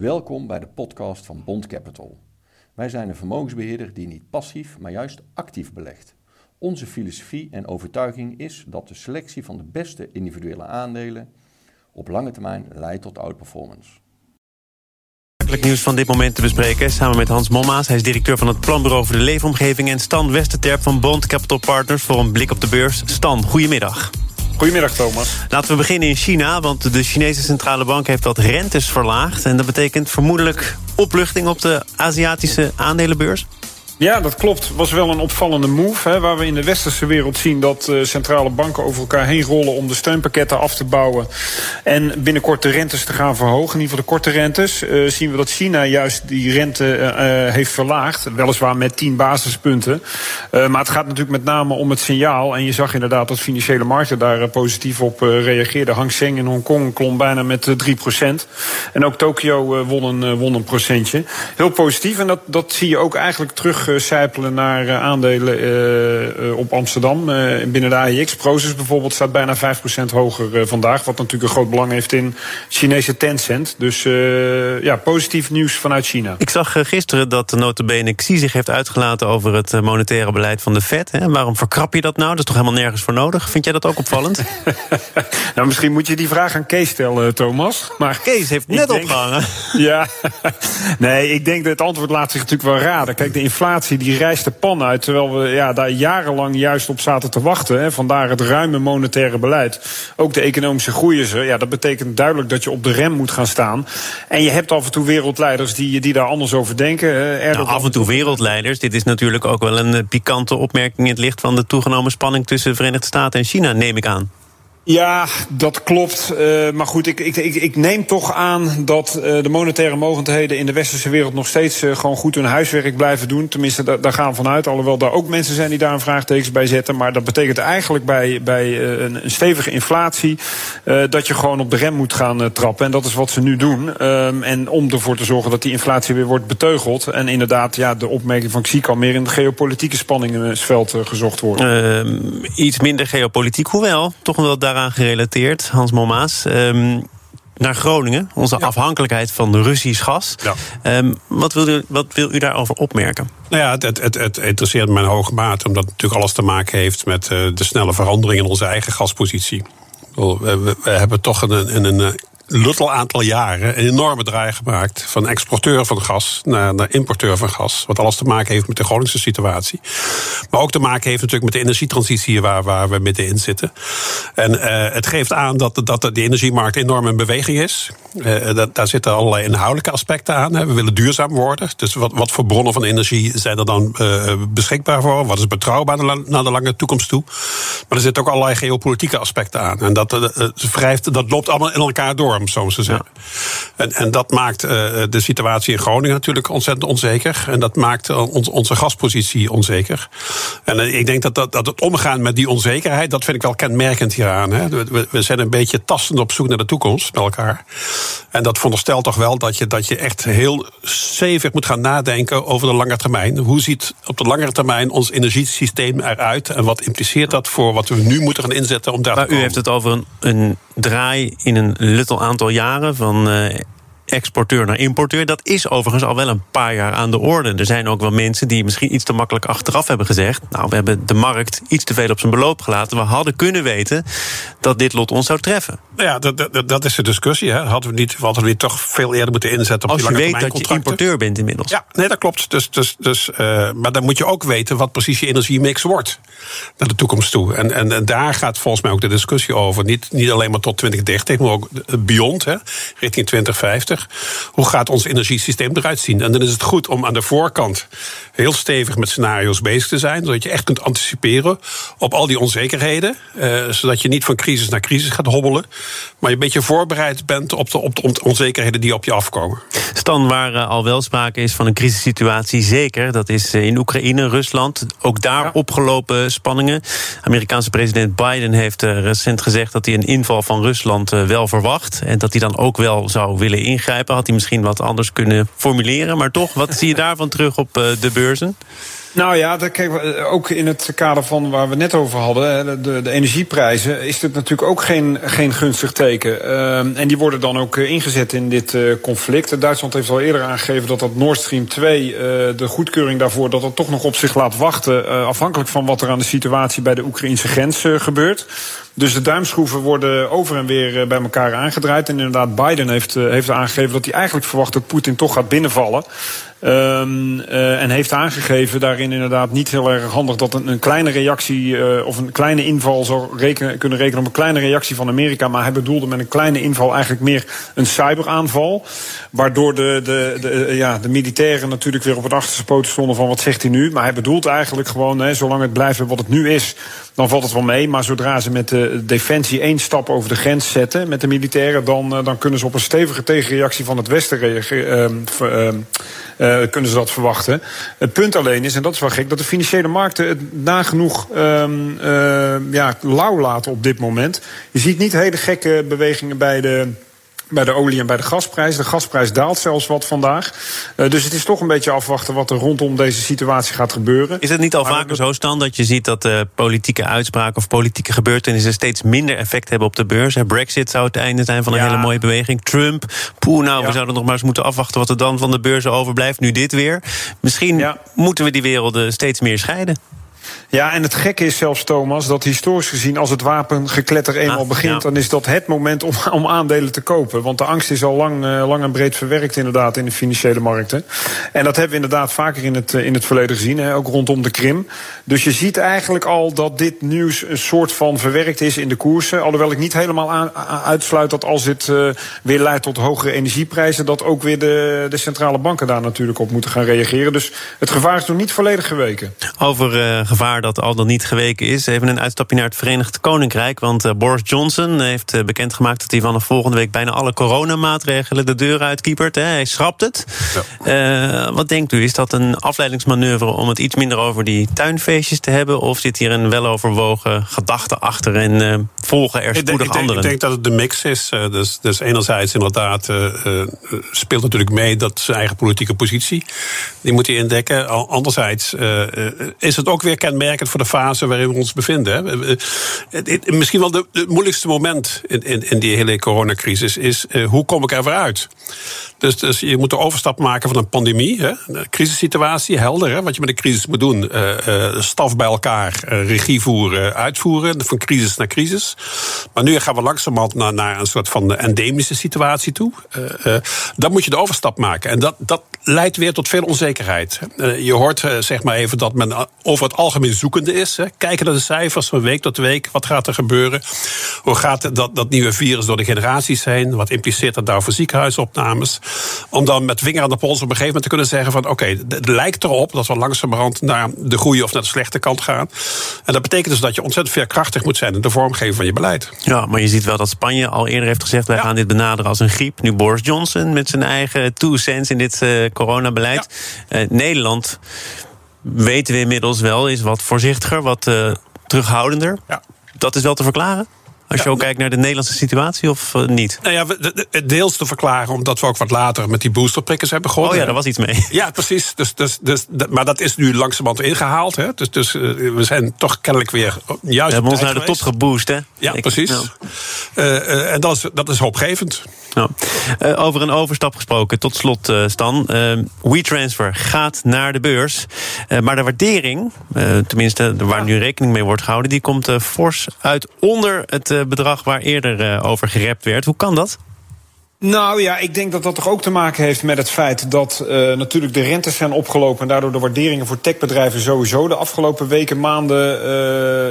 Welkom bij de podcast van Bond Capital. Wij zijn een vermogensbeheerder die niet passief, maar juist actief belegt. Onze filosofie en overtuiging is dat de selectie van de beste individuele aandelen op lange termijn leidt tot outperformance. nieuws van dit moment te bespreken. Samen met Hans Mommaas. Hij is directeur van het Planbureau voor de Leefomgeving. En Stan Westerterp van Bond Capital Partners voor een blik op de beurs. Stan, goedemiddag. Goedemiddag, Thomas. Laten we beginnen in China, want de Chinese centrale bank heeft wat rentes verlaagd. En dat betekent vermoedelijk opluchting op de Aziatische aandelenbeurs. Ja, dat klopt. was wel een opvallende move. Hè, waar we in de westerse wereld zien dat uh, centrale banken over elkaar heen rollen om de steunpakketten af te bouwen. En binnenkort de rentes te gaan verhogen. In ieder geval de korte rentes. Uh, zien we dat China juist die rente uh, heeft verlaagd. Weliswaar met 10 basispunten. maar het gaat natuurlijk met name om het signaal. En je zag inderdaad dat financiële markten daar positief op reageerden. Hang Seng in Hongkong klom bijna met 3% En ook Tokio won, een, won een procentje. Heel positief. En dat, dat zie je ook eigenlijk terug sijpelen naar eh, aandelen eh, eh, op Amsterdam. binnen de AIX. Prozus bijvoorbeeld staat bijna 5% hoger vandaag. Wat natuurlijk een groot belang heeft in Chinese Tencent. Dus ja, positief nieuws vanuit China. Ik zag gisteren dat de notabene Xi zich heeft uitgelaten over het monetaire beleid van de Fed. Hè? Waarom verkrap je dat nou? Dat is toch helemaal nergens voor nodig? Vind jij dat ook opvallend? nou, misschien moet je die vraag aan Kees stellen, Thomas. Maar Kees heeft net denk... opgehangen. ja, nee, ik denk dat het antwoord laat zich natuurlijk wel raden. Kijk, de inflatie die rijst de pan uit. Terwijl we ja, daar jarenlang juist op zaten te wachten. Hè. Vandaar het ruime monetaire beleid. Ook de economische groei is er. Ja, dat betekent duidelijk dat je op de rem moet gaan staan. En je hebt af en toe wereldleiders die, die daar anders over denken. Nou, af en toe wereldleiders. Dit is natuurlijk ook wel een pikante opmerking in het licht van de toegenomen spanning tussen de Verenigde Staten en China, neem ik aan. Ja, dat klopt. Uh, maar goed, ik, ik, ik, neem toch aan dat uh, de monetaire mogendheden in de westerse wereld nog steeds uh, gewoon goed hun huiswerk blijven doen. Tenminste, da daar gaan we vanuit. Alhoewel daar ook mensen zijn die daar een vraagtekens bij zetten. Maar dat betekent eigenlijk bij, bij een, een, stevige inflatie dat je gewoon op de rem moet gaan trappen. En dat is wat ze nu doen. Um, en om ervoor te zorgen dat die inflatie weer wordt beteugeld. En inderdaad, ja, de opmerking van Xi kan meer in het geopolitieke spanningenveld gezocht worden. Ehm, iets minder geopolitiek, hoewel toch wel daaraan gerelateerd, Hans Momaas. Um, naar Groningen, onze afhankelijkheid van Russisch gas. Ja. Um, wat, wil u, wat wil u daarover opmerken? Nou ja, het, het, het interesseert me in hoge mate, omdat het natuurlijk alles te maken heeft met uh, de snelle verandering in onze eigen gaspositie. We, we, we hebben toch een, een, een luttel aantal jaren een enorme draai gemaakt. Van exporteur van gas naar, naar importeur van gas. Wat alles te maken heeft met de Groningse situatie. Maar ook te maken heeft natuurlijk met de energietransitie waar, waar we middenin zitten. En uh, het geeft aan dat, dat de energiemarkt enorm in beweging is. Uh, dat, daar zitten allerlei inhoudelijke aspecten aan. We willen duurzaam worden. Dus wat, wat voor bronnen van energie zijn er dan beschikbaar voor? Wat is betrouwbaar naar de lange toekomst toe? Maar er zitten ook allerlei geopolitieke aspecten aan. En dat, wrijft, dat loopt allemaal in elkaar door om zo te zeggen. En, en dat maakt uh, de situatie in Groningen natuurlijk ontzettend onzeker. En dat maakt ons, onze gaspositie onzeker. En uh, ik denk dat, dat, dat het omgaan met die onzekerheid, dat vind ik wel kenmerkend hieraan. Hè. We, we zijn een beetje tastend op zoek naar de toekomst met elkaar. En dat veronderstelt toch wel dat je, dat je echt heel stevig moet gaan nadenken over de lange termijn. Hoe ziet op de langere termijn ons energiesysteem eruit? En wat impliceert dat voor wat we nu moeten gaan inzetten om daar maar te komen? U heeft het over een, een draai in een luttel aantal jaren van uh, exporteur naar importeur. Dat is overigens al wel een paar jaar aan de orde. Er zijn ook wel mensen die misschien iets te makkelijk achteraf hebben gezegd. Nou, we hebben de markt iets te veel op zijn beloop gelaten. We hadden kunnen weten dat dit lot ons zou treffen. Nou ja, dat, dat, dat is de discussie. Hè. Hadden we niet, hadden we toch veel eerder moeten inzetten op Als die lange je weet dat je importeur bent inmiddels. Ja, nee, dat klopt. Dus, dus, dus, uh, maar dan moet je ook weten wat precies je energiemix wordt naar de toekomst toe. En, en, en daar gaat volgens mij ook de discussie over. Niet, niet alleen maar tot 2030, maar ook beyond, hè, richting 2050. Hoe gaat ons energiesysteem eruit zien? En dan is het goed om aan de voorkant heel stevig met scenario's bezig te zijn, zodat je echt kunt anticiperen op al die onzekerheden, eh, zodat je niet van crisis naar crisis gaat hobbelen, maar je een beetje voorbereid bent op de, op de onzekerheden die op je afkomen. Stan, waar uh, al wel sprake is van een crisissituatie, zeker, dat is uh, in Oekraïne, Rusland, ook daar ja. opgelopen spanningen. Amerikaanse president Biden heeft uh, recent gezegd dat hij een inval van Rusland wel verwacht en dat hij dan ook wel zou willen ingrijpen. Had hij misschien wat anders kunnen formuleren, maar toch, wat zie je daarvan terug op de beurzen? Nou ja, kijk, ook in het kader van waar we net over hadden, de, de energieprijzen, is dit natuurlijk ook geen, geen gunstig teken. Uh, en die worden dan ook ingezet in dit uh, conflict. Duitsland heeft al eerder aangegeven dat dat Nord Stream 2, uh, de goedkeuring daarvoor, dat dat toch nog op zich laat wachten, afhankelijk van wat er aan de situatie bij de Oekraïnse grens gebeurt. Dus de duimschroeven worden over en weer bij elkaar aangedraaid. En inderdaad, Biden heeft, heeft aangegeven dat hij eigenlijk verwacht dat Poetin toch gaat binnenvallen. Uh, en heeft aangegeven daarin inderdaad niet heel erg handig dat een, een kleine reactie uh, of een kleine inval zou kunnen rekenen op een kleine reactie van Amerika. Maar hij bedoelde met een kleine inval eigenlijk meer een cyberaanval. Waardoor de, de, de, uh, ja, de militairen natuurlijk weer op het achterste poten stonden van wat zegt hij nu. Maar hij bedoelt eigenlijk gewoon, hè, zolang het blijft wat het nu is, dan valt het wel mee. Maar zodra ze met de defensie één stap over de grens zetten met de militairen, dan, dan kunnen ze op een stevige tegenreactie van het Westen kunnen ze dat verwachten. Het punt alleen is, en dat is wel gek, dat de financiële markten het nagenoeg um, uh, ja, lauw laten op dit moment. Je ziet niet hele gekke bewegingen bij de bij de olie en bij de gasprijs. De gasprijs daalt zelfs wat vandaag. Uh, dus het is toch een beetje afwachten wat er rondom deze situatie gaat gebeuren. Is het niet al maar vaker zo, Stan, dat je ziet dat uh, politieke uitspraken of politieke gebeurtenissen steeds minder effect hebben op de beurs? Brexit zou het einde zijn van een ja. hele mooie beweging. Trump, poeh, nou, ja. we zouden nog maar eens moeten afwachten wat er dan van de beurzen overblijft. Nu dit weer. Misschien ja. moeten we die werelden steeds meer scheiden. Ja, en het gekke is zelfs, Thomas, dat historisch gezien, als het wapengekletter eenmaal ah, begint, ja. dan is dat het moment om, om aandelen te kopen. Want de angst is al lang, uh, lang en breed verwerkt, inderdaad, in de financiële markten. En dat hebben we inderdaad vaker in het, in het verleden gezien, hè, ook rondom de Krim. Dus je ziet eigenlijk al dat dit nieuws een soort van verwerkt is in de koersen. Alhoewel ik niet helemaal aan, uitsluit dat als dit uh, weer leidt tot hogere energieprijzen, dat ook weer de, de centrale banken daar natuurlijk op moeten gaan reageren. Dus het gevaar is nog niet volledig geweken. Over uh, gevaar dat al dan niet geweken is. Even een uitstapje naar het Verenigd Koninkrijk. Want uh, Boris Johnson heeft uh, bekendgemaakt dat hij vanaf volgende week bijna alle coronamaatregelen de deur uitkiepert. Hè. Hij schrapt het. Ja. Uh, wat denkt u? Is dat een afleidingsmanoeuvre om het iets minder over die tuinfeestjes te hebben? Of zit hier een weloverwogen gedachte achter en volgen er spoedig ik anderen? Ik denk dat het de mix is. dus, dus enerzijds inderdaad speelt natuurlijk mee dat zijn eigen politieke positie. Die moet hij indekken. Anderzijds is het ook weer kenmerkend voor de fase waarin we ons bevinden. Hè. Misschien wel het moeilijkste moment in, in, in die hele coronacrisis is uh, hoe kom ik er weer uit? Dus, dus je moet de overstap maken van een pandemie, hè, een crisissituatie, helder. Hè, wat je met een crisis moet doen. Uh, uh, staf bij elkaar, uh, regie voeren, uitvoeren. Van crisis naar crisis. Maar nu gaan we langzamerhand naar, naar een soort van endemische situatie toe. dan moet je de overstap maken. En dat, dat leidt weer tot veel onzekerheid. je hoort zeg maar even dat men over het algemeen zoekende is. Hè. Kijken naar de cijfers van week tot week. Wat gaat er gebeuren? Hoe gaat dat, dat nieuwe virus door de generaties heen? Wat impliceert dat nou voor ziekenhuisopnames? Om dan met vinger aan de pols op een gegeven moment te kunnen zeggen van... oké, okay, het lijkt erop dat we langzamerhand naar de goede of naar de slechte kant gaan. En dat betekent dus dat je ontzettend veerkrachtig moet zijn... in de vormgeving van je beleid. Ja, maar je ziet wel dat Spanje al eerder heeft gezegd... wij ja. gaan dit benaderen als een griep. Nu Boris Johnson met zijn eigen two cents in dit coronabeleid. Ja. Uh, Nederland weten we inmiddels wel, is wat voorzichtiger, wat uh, terughoudender. Ja. Dat is wel te verklaren? Als je ook kijkt naar de Nederlandse situatie of uh, niet? Nou ja, deels te verklaren omdat we ook wat later met die boosterprikkers hebben gehoord. Oh ja, daar was iets mee. Ja, precies. Dus, dus, dus, maar dat is nu langzamerhand ingehaald. Hè. Dus, dus uh, we zijn toch kennelijk weer juist. We hebben ons naar de top geboost, hè? Ja, Ik, precies. Nou. Uh, en dat is, dat is hoopgevend. Nou, uh, over een overstap gesproken, tot slot Stan. WeTransfer gaat naar de beurs. maar de waardering, tenminste waar nu rekening mee wordt gehouden... die komt fors uit onder het bedrag waar eerder over gerept werd. Hoe kan dat? Nou ja, ik denk dat dat toch ook te maken heeft met het feit dat uh, natuurlijk de rentes zijn opgelopen. En daardoor de waarderingen voor techbedrijven sowieso de afgelopen weken, maanden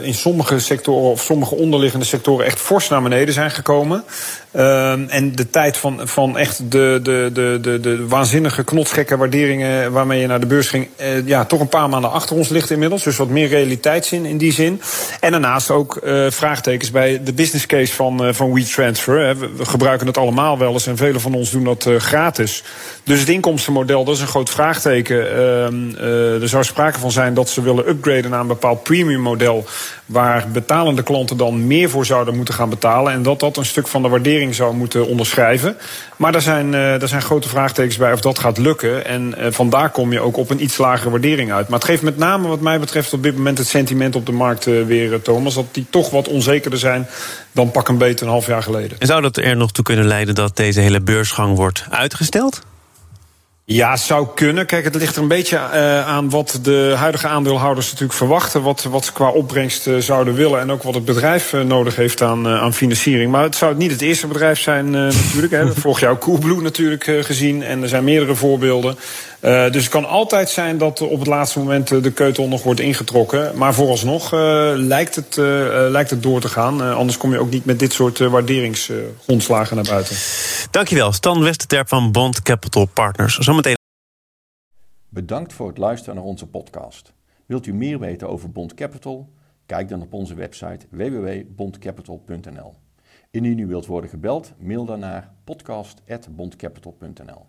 uh, in sommige sectoren of sommige onderliggende sectoren echt fors naar beneden zijn gekomen. Uh, en de tijd van, van echt de, de, de, de, de waanzinnige knotsgekke waarderingen waarmee je naar de beurs ging, uh, ja, toch een paar maanden achter ons ligt inmiddels. Dus wat meer realiteitszin in die zin. En daarnaast ook vraagtekens bij de business case van, van WeTransfer. We gebruiken het allemaal wel en velen van ons doen dat gratis. Dus het inkomstenmodel, dat is een groot vraagteken. Ehm, er zou sprake van zijn dat ze willen upgraden naar een bepaald premium model. Waar betalende klanten dan meer voor zouden moeten gaan betalen. En dat dat een stuk van de waardering zou moeten onderschrijven. Maar daar zijn, daar zijn grote vraagtekens bij of dat gaat lukken. En vandaar kom je ook op een iets lagere waardering uit. Maar het geeft met name, wat mij betreft, op dit moment het sentiment op de markt weer, Thomas. Dat die toch wat onzekerder zijn dan pak een beter een half jaar geleden. En zou dat er nog toe kunnen leiden dat deze hele beursgang wordt uitgesteld? Ja, zou kunnen. Kijk, het ligt er een beetje uh, aan wat de huidige aandeelhouders natuurlijk verwachten. Wat, wat ze qua opbrengst uh, zouden willen. En ook wat het bedrijf uh, nodig heeft aan, aan financiering. Maar het zou niet het eerste bedrijf zijn natuurlijk. Hè. Vorig jaar Coolblue natuurlijk gezien. En er zijn meerdere voorbeelden. Dus het kan altijd zijn dat op het laatste moment de keutel nog wordt ingetrokken. Maar vooralsnog lijkt, het, lijkt het door te gaan. anders kom je ook niet met dit soort waarderingsgrondslagen naar buiten. Dankjewel. Stan Westerterp van Bond Capital Partners. Bedankt voor het luisteren naar onze podcast. Wilt u meer weten over Bond Capital? Kijk dan op onze website www.bondcapital.nl. Indien u wilt worden gebeld, mail dan naar podcast.bondcapital.nl.